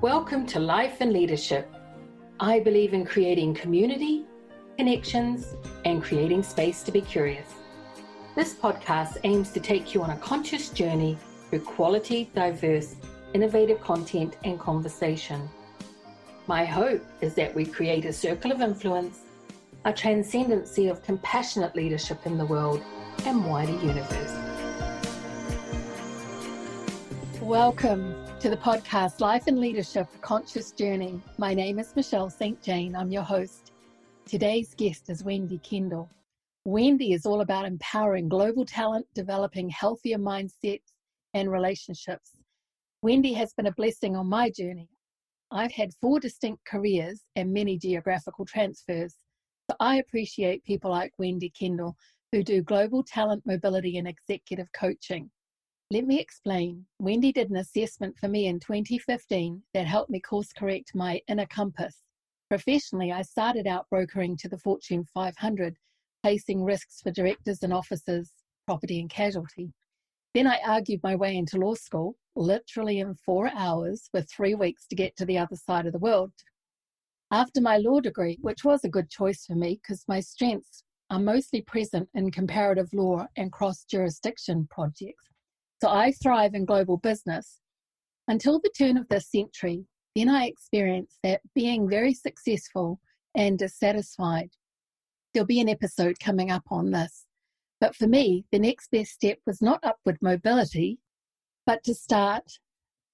Welcome to Life and Leadership. I believe in creating community, connections, and creating space to be curious. This podcast aims to take you on a conscious journey through quality, diverse, innovative content and conversation. My hope is that we create a circle of influence, a transcendency of compassionate leadership in the world and wider universe. Welcome to the podcast Life and Leadership Conscious Journey. My name is Michelle St. Jane. I'm your host. Today's guest is Wendy Kendall. Wendy is all about empowering global talent, developing healthier mindsets and relationships. Wendy has been a blessing on my journey. I've had four distinct careers and many geographical transfers. So I appreciate people like Wendy Kendall who do global talent mobility and executive coaching. Let me explain. Wendy did an assessment for me in 2015 that helped me course correct my inner compass. Professionally, I started out brokering to the Fortune 500, placing risks for directors and officers, property and casualty. Then I argued my way into law school, literally in four hours, with three weeks to get to the other side of the world. After my law degree, which was a good choice for me because my strengths are mostly present in comparative law and cross jurisdiction projects, so I thrive in global business. Until the turn of this century, then I experienced that being very successful and dissatisfied. There'll be an episode coming up on this. But for me, the next best step was not upward mobility, but to start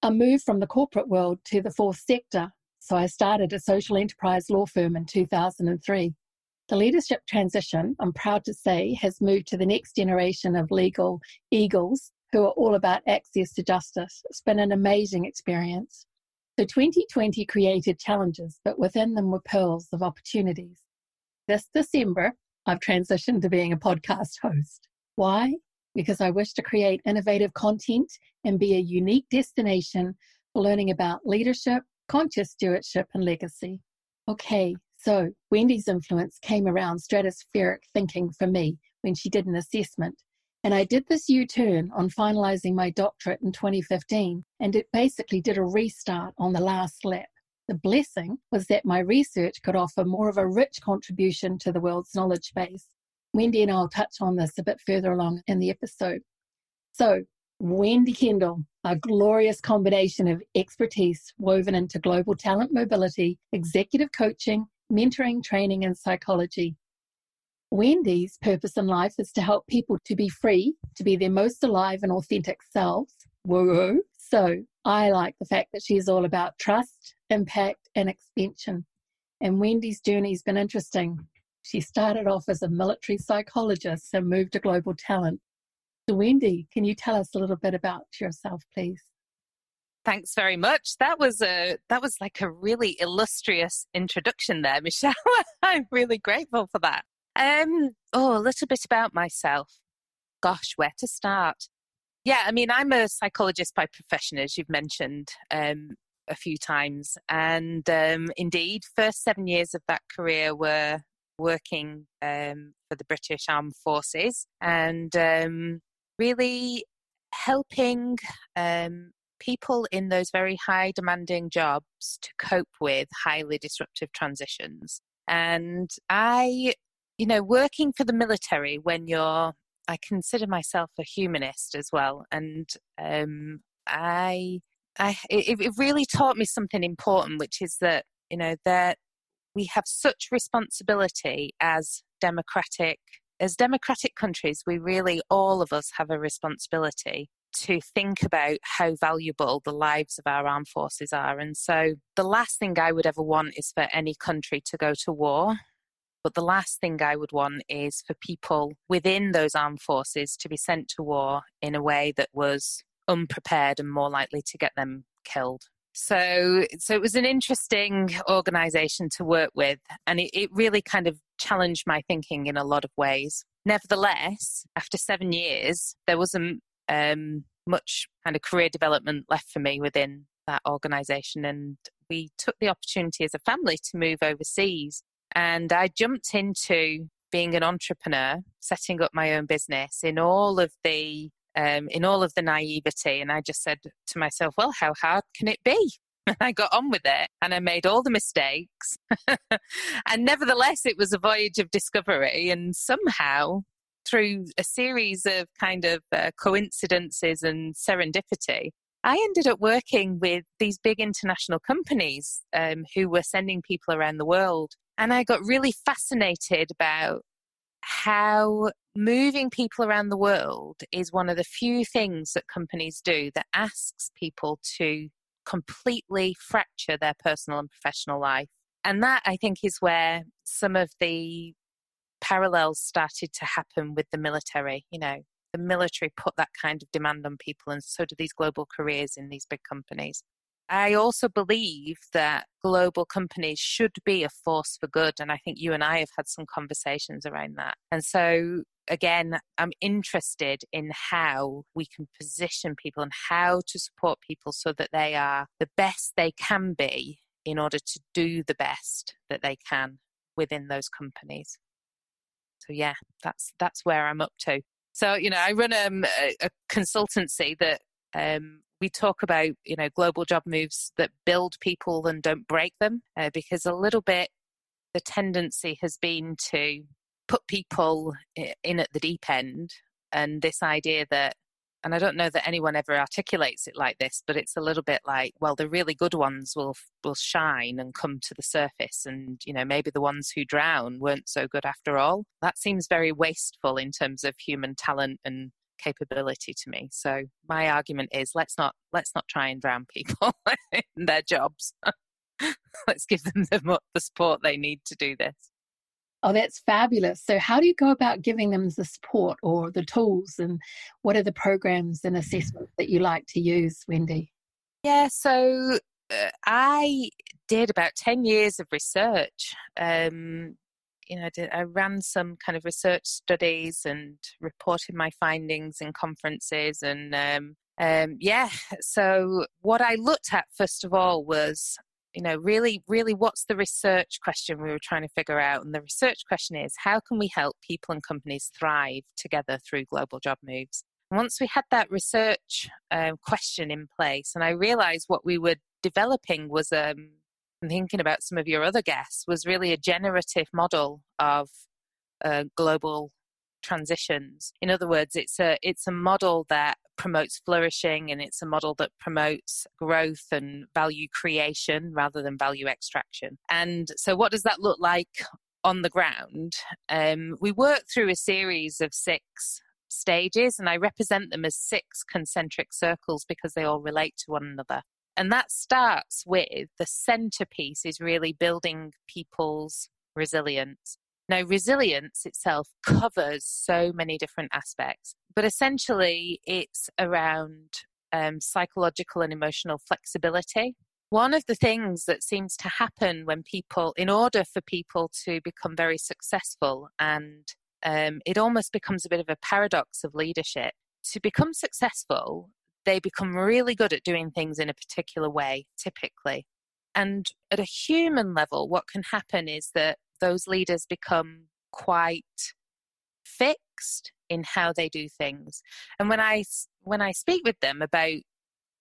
a move from the corporate world to the fourth sector. So I started a social enterprise law firm in 2003. The leadership transition, I'm proud to say, has moved to the next generation of legal eagles who are all about access to justice. It's been an amazing experience. So 2020 created challenges, but within them were pearls of opportunities. This December, I've transitioned to being a podcast host. Why? Because I wish to create innovative content and be a unique destination for learning about leadership, conscious stewardship, and legacy. Okay, so Wendy's influence came around stratospheric thinking for me when she did an assessment and I did this U turn on finalizing my doctorate in 2015, and it basically did a restart on the last lap. The blessing was that my research could offer more of a rich contribution to the world's knowledge base. Wendy and I'll touch on this a bit further along in the episode. So, Wendy Kendall, a glorious combination of expertise woven into global talent mobility, executive coaching, mentoring, training, and psychology. Wendy's purpose in life is to help people to be free, to be their most alive and authentic selves. Whoa. So I like the fact that she's all about trust, impact, and expansion. And Wendy's journey's been interesting. She started off as a military psychologist and moved to global talent. So, Wendy, can you tell us a little bit about yourself, please? Thanks very much. That was a that was like a really illustrious introduction there, Michelle. I'm really grateful for that. Um, oh, a little bit about myself. Gosh, where to start? Yeah, I mean, I'm a psychologist by profession, as you've mentioned um, a few times. And um, indeed, first seven years of that career were working um, for the British Armed Forces and um, really helping um, people in those very high demanding jobs to cope with highly disruptive transitions. And I you know, working for the military when you're, I consider myself a humanist as well, and um, I, I, it, it really taught me something important, which is that you know that we have such responsibility as democratic as democratic countries we really all of us have a responsibility to think about how valuable the lives of our armed forces are and so the last thing i would ever want is for any country to go to war but the last thing I would want is for people within those armed forces to be sent to war in a way that was unprepared and more likely to get them killed. So, so it was an interesting organization to work with, and it, it really kind of challenged my thinking in a lot of ways. Nevertheless, after seven years, there wasn't um, much kind of career development left for me within that organization, and we took the opportunity as a family to move overseas. And I jumped into being an entrepreneur, setting up my own business in all of the um, in all of the naivety. And I just said to myself, well, how hard can it be? And I got on with it and I made all the mistakes. and nevertheless, it was a voyage of discovery. And somehow, through a series of kind of uh, coincidences and serendipity, I ended up working with these big international companies um, who were sending people around the world. And I got really fascinated about how moving people around the world is one of the few things that companies do that asks people to completely fracture their personal and professional life. And that, I think, is where some of the parallels started to happen with the military. You know, the military put that kind of demand on people, and so do these global careers in these big companies. I also believe that global companies should be a force for good. And I think you and I have had some conversations around that. And so, again, I'm interested in how we can position people and how to support people so that they are the best they can be in order to do the best that they can within those companies. So yeah, that's that's where I'm up to. So you know, I run um, a, a consultancy that um, we talk about you know global job moves that build people and don't break them uh, because a little bit the tendency has been to put people in at the deep end and this idea that and I don't know that anyone ever articulates it like this, but it's a little bit like, well, the really good ones will will shine and come to the surface, and you know maybe the ones who drown weren't so good after all. That seems very wasteful in terms of human talent and capability to me. So my argument is let's not let's not try and drown people in their jobs. let's give them the, the support they need to do this. Oh, that's fabulous. So, how do you go about giving them the support or the tools, and what are the programs and assessments that you like to use, Wendy? Yeah, so uh, I did about 10 years of research um, you know, I, did, I ran some kind of research studies and reported my findings in conferences and um, um, yeah. So what I looked at first of all was, you know, really, really, what's the research question we were trying to figure out? And the research question is, how can we help people and companies thrive together through global job moves? once we had that research um, question in place, and I realized what we were developing was um, thinking about some of your other guests, was really a generative model of uh, global transitions. In other words, it's a it's a model that promotes flourishing and it's a model that promotes growth and value creation rather than value extraction. And so, what does that look like on the ground? Um, we work through a series of six stages, and I represent them as six concentric circles because they all relate to one another. And that starts with the centerpiece is really building people's resilience. Now, resilience itself covers so many different aspects, but essentially it's around um, psychological and emotional flexibility. One of the things that seems to happen when people, in order for people to become very successful, and um, it almost becomes a bit of a paradox of leadership, to become successful, they become really good at doing things in a particular way, typically. And at a human level, what can happen is that those leaders become quite fixed in how they do things. And when I when I speak with them about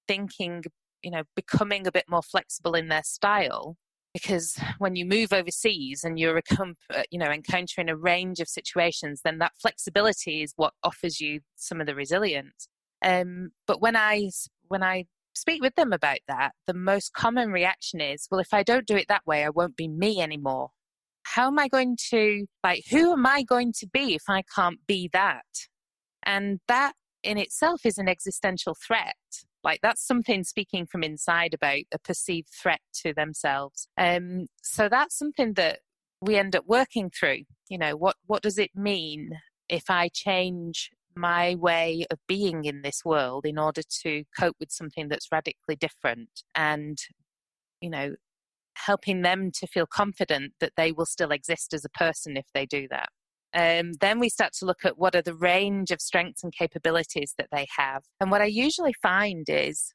thinking, you know, becoming a bit more flexible in their style, because when you move overseas and you're uh, you know encountering a range of situations, then that flexibility is what offers you some of the resilience. Um, but when I when I speak with them about that, the most common reaction is, well, if I don't do it that way, I won't be me anymore. How am I going to like? Who am I going to be if I can't be that? And that in itself is an existential threat. Like that's something speaking from inside about a perceived threat to themselves. Um, so that's something that we end up working through. You know, what what does it mean if I change my way of being in this world in order to cope with something that's radically different and you know helping them to feel confident that they will still exist as a person if they do that. Um, then we start to look at what are the range of strengths and capabilities that they have. And what i usually find is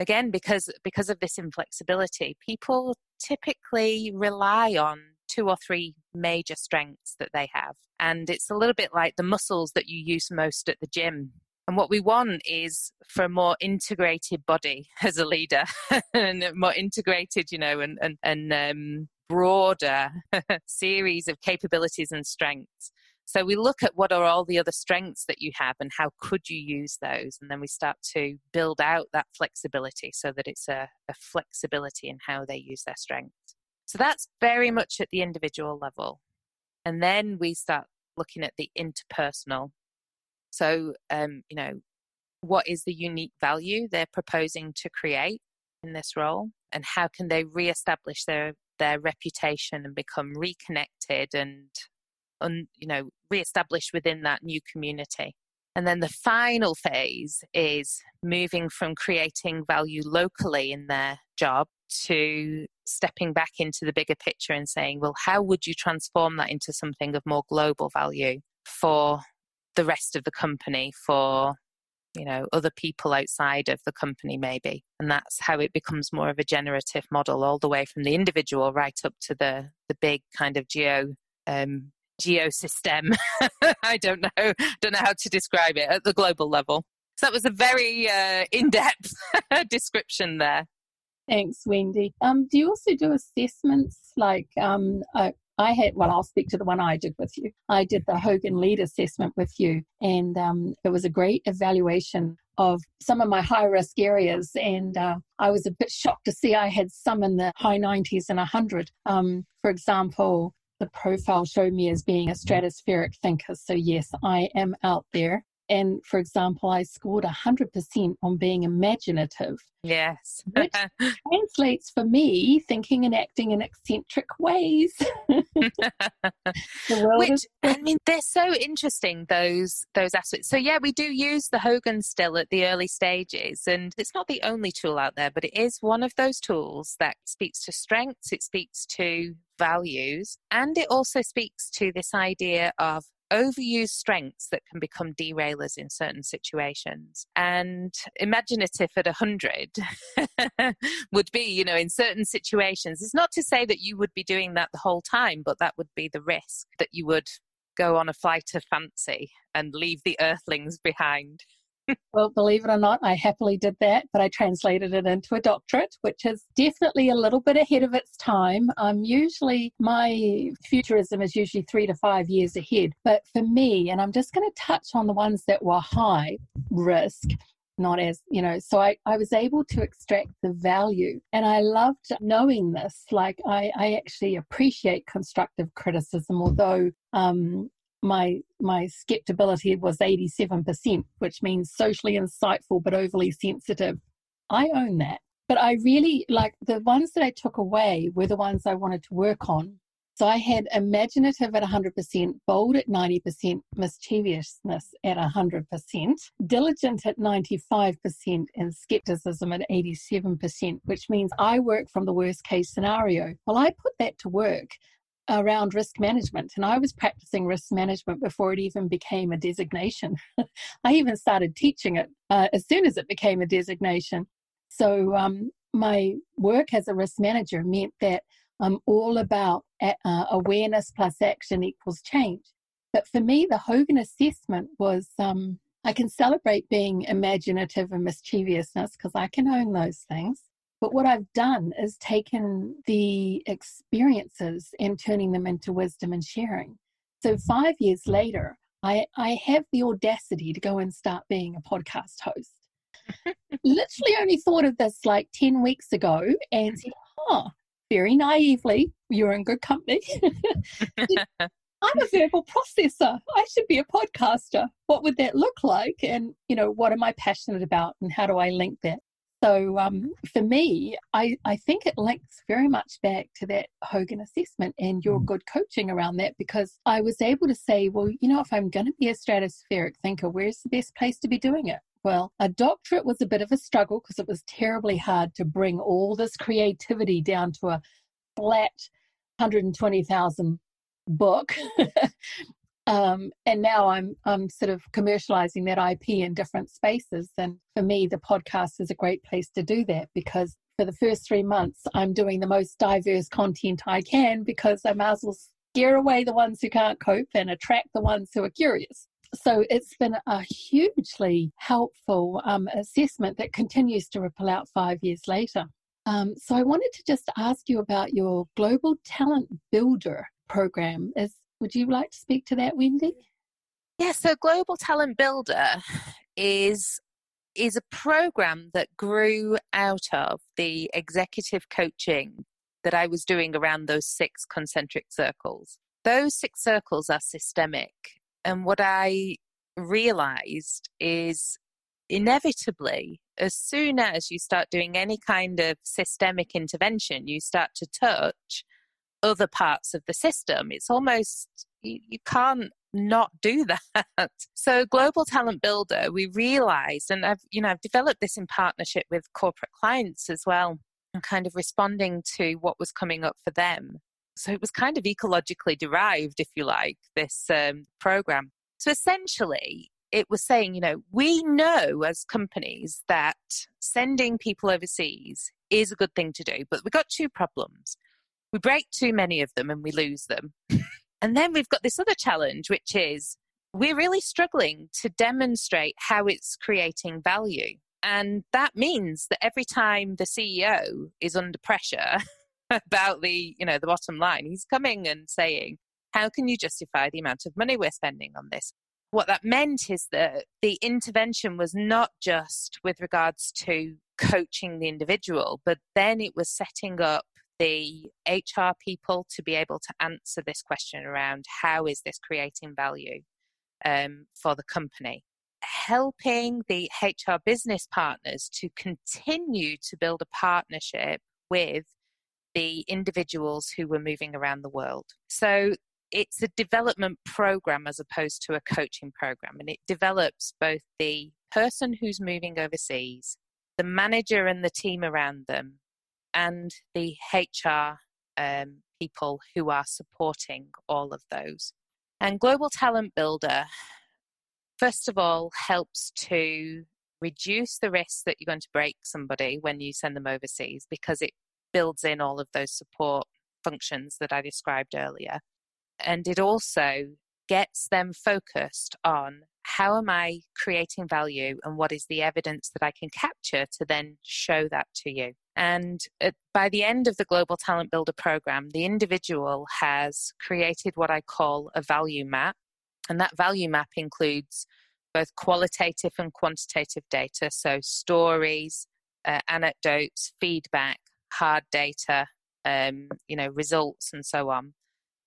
again because because of this inflexibility people typically rely on two or three major strengths that they have. And it's a little bit like the muscles that you use most at the gym. And what we want is for a more integrated body as a leader and more integrated, you know, and, and, and um, broader series of capabilities and strengths. So we look at what are all the other strengths that you have and how could you use those? And then we start to build out that flexibility so that it's a, a flexibility in how they use their strengths. So that's very much at the individual level. And then we start looking at the interpersonal. So, um, you know, what is the unique value they're proposing to create in this role? And how can they reestablish their, their reputation and become reconnected and, and, you know, reestablished within that new community? And then the final phase is moving from creating value locally in their job to stepping back into the bigger picture and saying, well, how would you transform that into something of more global value for the rest of the company, for you know other people outside of the company maybe? And that's how it becomes more of a generative model all the way from the individual right up to the the big kind of geo um, geosystem i don't know don't know how to describe it at the global level. So that was a very uh, in-depth description there Thanks, Wendy. Um, do you also do assessments like um, uh, I had, well, I'll speak to the one I did with you. I did the Hogan Lead Assessment with you, and um, it was a great evaluation of some of my high risk areas. And uh, I was a bit shocked to see I had some in the high 90s and 100. Um, for example, the profile showed me as being a stratospheric thinker. So, yes, I am out there. And for example, I scored 100% on being imaginative. Yes. which translates for me thinking and acting in eccentric ways. which, is- I mean, they're so interesting, those, those aspects. So, yeah, we do use the Hogan still at the early stages. And it's not the only tool out there, but it is one of those tools that speaks to strengths, it speaks to values, and it also speaks to this idea of overused strengths that can become derailers in certain situations. And imaginative at 100 would be, you know, in certain situations. It's not to say that you would be doing that the whole time, but that would be the risk that you would go on a flight of fancy and leave the earthlings behind well, believe it or not, I happily did that, but I translated it into a doctorate, which is definitely a little bit ahead of its time. I'm usually, my futurism is usually three to five years ahead. But for me, and I'm just going to touch on the ones that were high risk, not as you know so I, I was able to extract the value and i loved knowing this like i, I actually appreciate constructive criticism although um, my my skeptibility was 87%, which means socially insightful but overly sensitive. I own that. But I really like the ones that I took away were the ones I wanted to work on. So I had imaginative at 100%, bold at 90%, mischievousness at 100%, diligent at 95%, and skepticism at 87%, which means I work from the worst case scenario. Well, I put that to work around risk management. And I was practicing risk management before it even became a designation. I even started teaching it uh, as soon as it became a designation. So um, my work as a risk manager meant that I'm all about uh, awareness plus action equals change. But for me, the Hogan assessment was um, I can celebrate being imaginative and mischievousness because I can own those things. But what I've done is taken the experiences and turning them into wisdom and sharing. So five years later, I, I have the audacity to go and start being a podcast host. Literally only thought of this like 10 weeks ago and said, oh, very naively, you're in good company. I'm a verbal processor. I should be a podcaster. What would that look like? And, you know, what am I passionate about and how do I link that? So um, for me, I, I think it links very much back to that Hogan assessment and your mm. good coaching around that because I was able to say, well, you know, if I'm going to be a stratospheric thinker, where's the best place to be doing it? Well, a doctorate was a bit of a struggle because it was terribly hard to bring all this creativity down to a flat 120,000 book Um, and now I'm I'm sort of commercializing that IP in different spaces. And for me, the podcast is a great place to do that because for the first three months, I'm doing the most diverse content I can because I might as well scare away the ones who can't cope and attract the ones who are curious. So it's been a hugely helpful um, assessment that continues to ripple out five years later. Um, so I wanted to just ask you about your Global Talent Builder program. Is would you like to speak to that, Wendy? Yeah, so Global Talent Builder is is a program that grew out of the executive coaching that I was doing around those six concentric circles. Those six circles are systemic. And what I realized is inevitably, as soon as you start doing any kind of systemic intervention, you start to touch other parts of the system. It's almost, you, you can't not do that. So Global Talent Builder, we realized, and I've, you know, I've developed this in partnership with corporate clients as well, and kind of responding to what was coming up for them. So it was kind of ecologically derived, if you like, this um, program. So essentially, it was saying, you know, we know as companies that sending people overseas is a good thing to do, but we've got two problems. We break too many of them and we lose them. And then we've got this other challenge, which is we're really struggling to demonstrate how it's creating value. And that means that every time the CEO is under pressure about the, you know, the bottom line, he's coming and saying, how can you justify the amount of money we're spending on this? What that meant is that the intervention was not just with regards to coaching the individual, but then it was setting up the HR people to be able to answer this question around how is this creating value um, for the company. Helping the HR business partners to continue to build a partnership with the individuals who were moving around the world. So it's a development program as opposed to a coaching program, and it develops both the person who's moving overseas, the manager and the team around them, and the HR um, people who are supporting all of those. And Global Talent Builder, first of all, helps to reduce the risk that you're going to break somebody when you send them overseas because it builds in all of those support functions that I described earlier. And it also gets them focused on how am I creating value and what is the evidence that I can capture to then show that to you. And at, by the end of the Global Talent Builder program, the individual has created what I call a value map. And that value map includes both qualitative and quantitative data, so stories, uh, anecdotes, feedback, hard data, um, you know, results, and so on.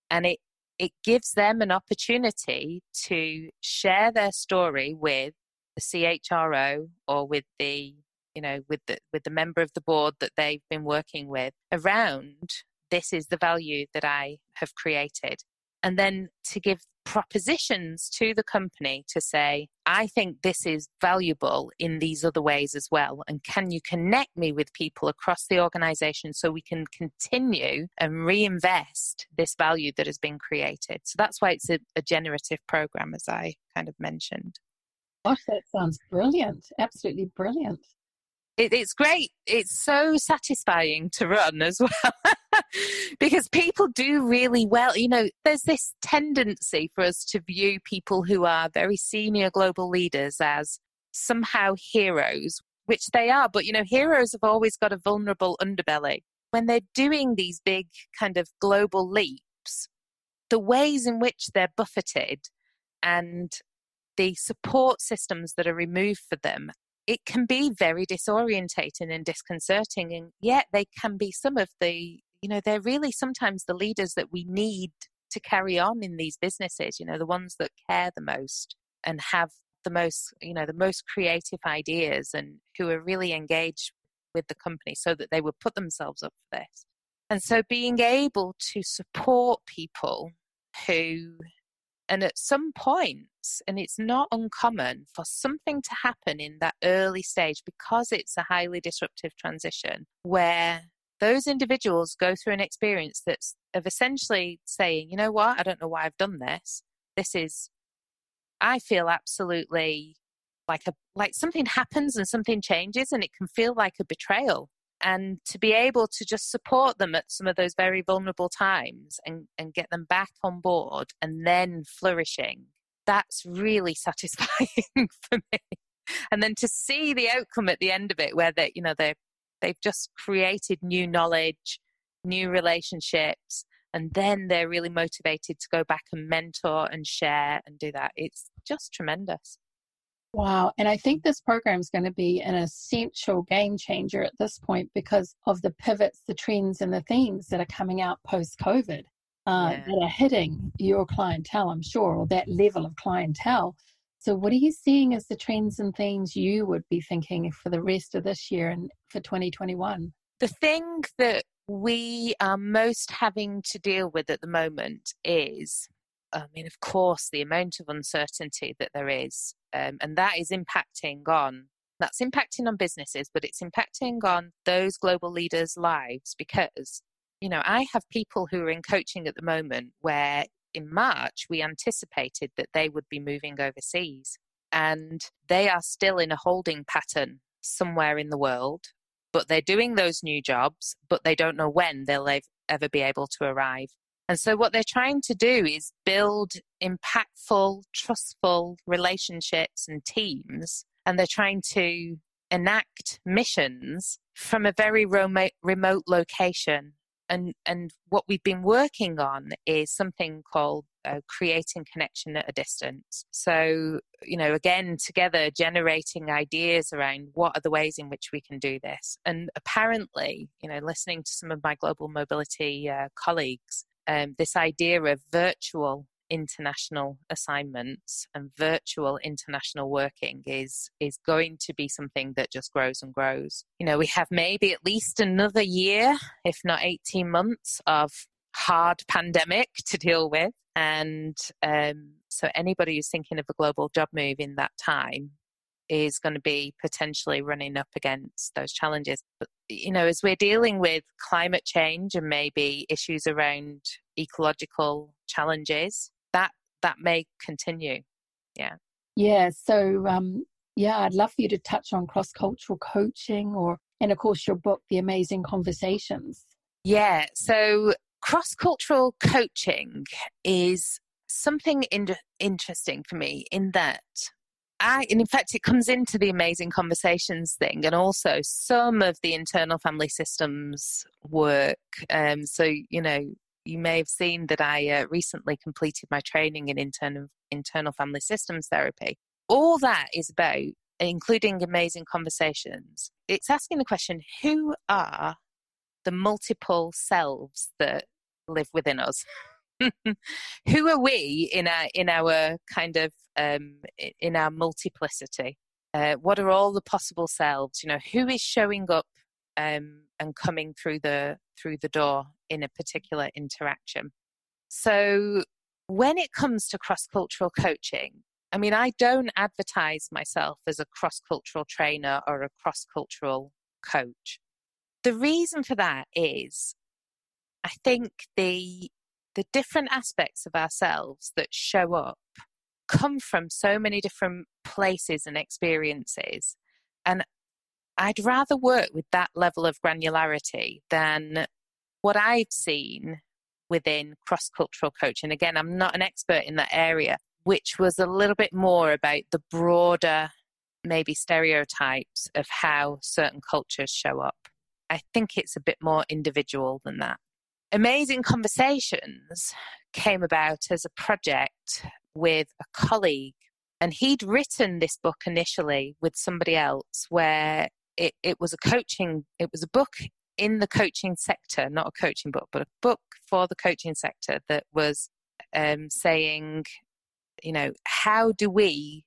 And it it gives them an opportunity to share their story with the CHRO or with the you know with the with the member of the board that they've been working with around this is the value that I have created and then to give propositions to the company to say, I think this is valuable in these other ways as well. And can you connect me with people across the organization so we can continue and reinvest this value that has been created? So that's why it's a, a generative program, as I kind of mentioned. Gosh, that sounds brilliant. Absolutely brilliant it, it's great. It's so satisfying to run as well because people do really well. You know, there's this tendency for us to view people who are very senior global leaders as somehow heroes, which they are. But, you know, heroes have always got a vulnerable underbelly. When they're doing these big kind of global leaps, the ways in which they're buffeted and the support systems that are removed for them it can be very disorientating and disconcerting and yet they can be some of the you know they're really sometimes the leaders that we need to carry on in these businesses you know the ones that care the most and have the most you know the most creative ideas and who are really engaged with the company so that they would put themselves up for this. And so being able to support people who and at some points, and it's not uncommon for something to happen in that early stage because it's a highly disruptive transition where those individuals go through an experience that's of essentially saying, you know what, I don't know why I've done this. This is, I feel absolutely like a like something happens and something changes and it can feel like a betrayal and to be able to just support them at some of those very vulnerable times and, and get them back on board and then flourishing that's really satisfying for me. And then to see the outcome at the end of it, where they, you know, they they've just created new knowledge, new relationships, and then they're really motivated to go back and mentor and share and do that. It's just tremendous. Wow. And I think this program is going to be an essential game changer at this point because of the pivots, the trends, and the themes that are coming out post COVID uh, yeah. that are hitting your clientele, I'm sure, or that level of clientele. So, what are you seeing as the trends and themes you would be thinking for the rest of this year and for 2021? The thing that we are most having to deal with at the moment is I mean, of course, the amount of uncertainty that there is, um, and that is impacting on that's impacting on businesses, but it's impacting on those global leaders' lives because, you know, I have people who are in coaching at the moment where in March we anticipated that they would be moving overseas and they are still in a holding pattern somewhere in the world, but they're doing those new jobs, but they don't know when they'll ever be able to arrive. And so, what they're trying to do is build impactful, trustful relationships and teams. And they're trying to enact missions from a very remote, remote location. And, and what we've been working on is something called uh, creating connection at a distance. So, you know, again, together generating ideas around what are the ways in which we can do this. And apparently, you know, listening to some of my global mobility uh, colleagues, um, this idea of virtual international assignments and virtual international working is is going to be something that just grows and grows. You know we have maybe at least another year if not 18 months of hard pandemic to deal with. And um, so anybody who's thinking of a global job move in that time is going to be potentially running up against those challenges. But, you know, as we're dealing with climate change and maybe issues around ecological challenges, that that may continue. Yeah. Yeah. So, um, yeah, I'd love for you to touch on cross cultural coaching or, and of course, your book, The Amazing Conversations. Yeah. So, cross cultural coaching is something in- interesting for me in that I, and in fact, it comes into the amazing conversations thing, and also some of the internal family systems work. Um, so, you know, you may have seen that I uh, recently completed my training in internal internal family systems therapy. All that is about, including amazing conversations. It's asking the question: Who are the multiple selves that live within us? Who are we in our in our kind of um, in our multiplicity? Uh, what are all the possible selves? You know, who is showing up um, and coming through the through the door in a particular interaction? So when it comes to cross cultural coaching, I mean, I don't advertise myself as a cross cultural trainer or a cross cultural coach. The reason for that is I think the the different aspects of ourselves that show up come from so many different places and experiences. And I'd rather work with that level of granularity than what I've seen within cross cultural coaching. Again, I'm not an expert in that area, which was a little bit more about the broader, maybe stereotypes of how certain cultures show up. I think it's a bit more individual than that. Amazing Conversations came about as a project with a colleague. And he'd written this book initially with somebody else where it, it was a coaching, it was a book in the coaching sector, not a coaching book, but a book for the coaching sector that was um, saying, you know, how do we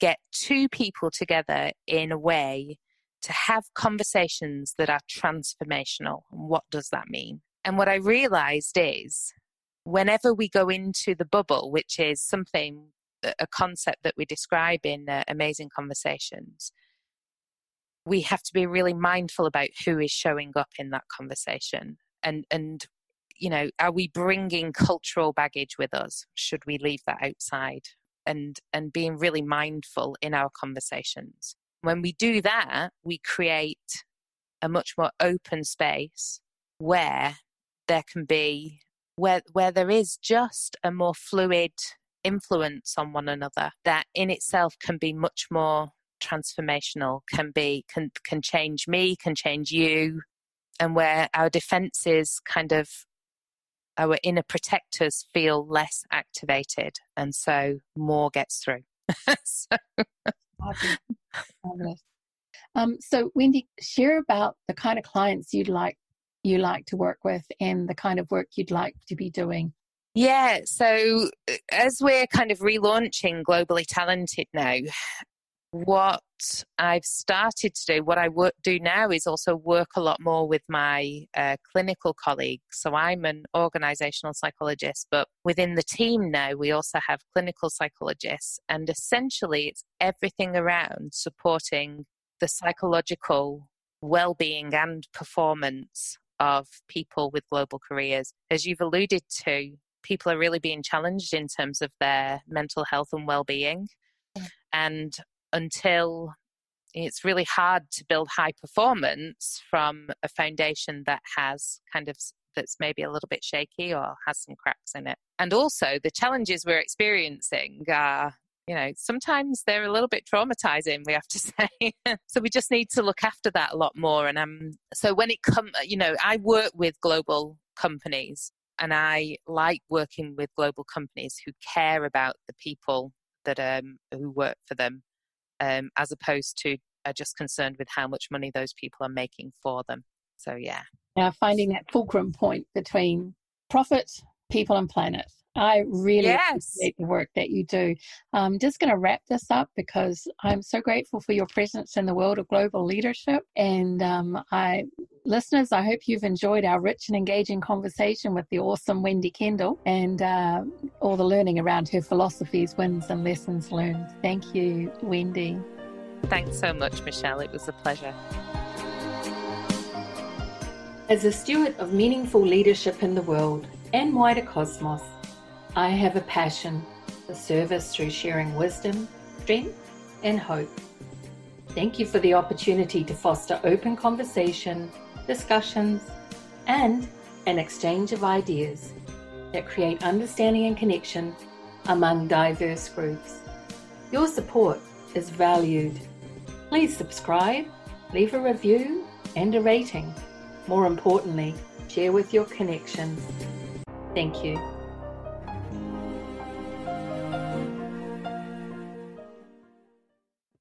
get two people together in a way to have conversations that are transformational? And what does that mean? And what I realized is whenever we go into the bubble, which is something, a concept that we describe in uh, Amazing Conversations, we have to be really mindful about who is showing up in that conversation. And and you know are we bringing cultural baggage with us? Should we leave that outside? And and being really mindful in our conversations. When we do that we create a much more open space where there can be where where there is just a more fluid influence on one another that in itself can be much more transformational can be can can change me can change you and where our defenses kind of our inner protectors feel less activated and so more gets through so. um, so wendy share about the kind of clients you'd like you like to work with and the kind of work you'd like to be doing yeah, so as we're kind of relaunching Globally Talented now, what I've started to do, what I work, do now is also work a lot more with my uh, clinical colleagues. So I'm an organizational psychologist, but within the team now, we also have clinical psychologists. And essentially, it's everything around supporting the psychological well being and performance of people with global careers. As you've alluded to, people are really being challenged in terms of their mental health and well-being mm. and until it's really hard to build high performance from a foundation that has kind of that's maybe a little bit shaky or has some cracks in it and also the challenges we're experiencing are you know sometimes they're a little bit traumatizing we have to say so we just need to look after that a lot more and um so when it comes you know i work with global companies and I like working with global companies who care about the people that um, who work for them, um, as opposed to are just concerned with how much money those people are making for them. So yeah. Now finding that fulcrum point between profit, people, and planet. I really yes. appreciate the work that you do. I'm just going to wrap this up because I'm so grateful for your presence in the world of global leadership. And um, I, listeners, I hope you've enjoyed our rich and engaging conversation with the awesome Wendy Kendall and uh, all the learning around her philosophies, wins, and lessons learned. Thank you, Wendy. Thanks so much, Michelle. It was a pleasure. As a steward of meaningful leadership in the world and wider cosmos, I have a passion for service through sharing wisdom, strength, and hope. Thank you for the opportunity to foster open conversation, discussions, and an exchange of ideas that create understanding and connection among diverse groups. Your support is valued. Please subscribe, leave a review, and a rating. More importantly, share with your connections. Thank you.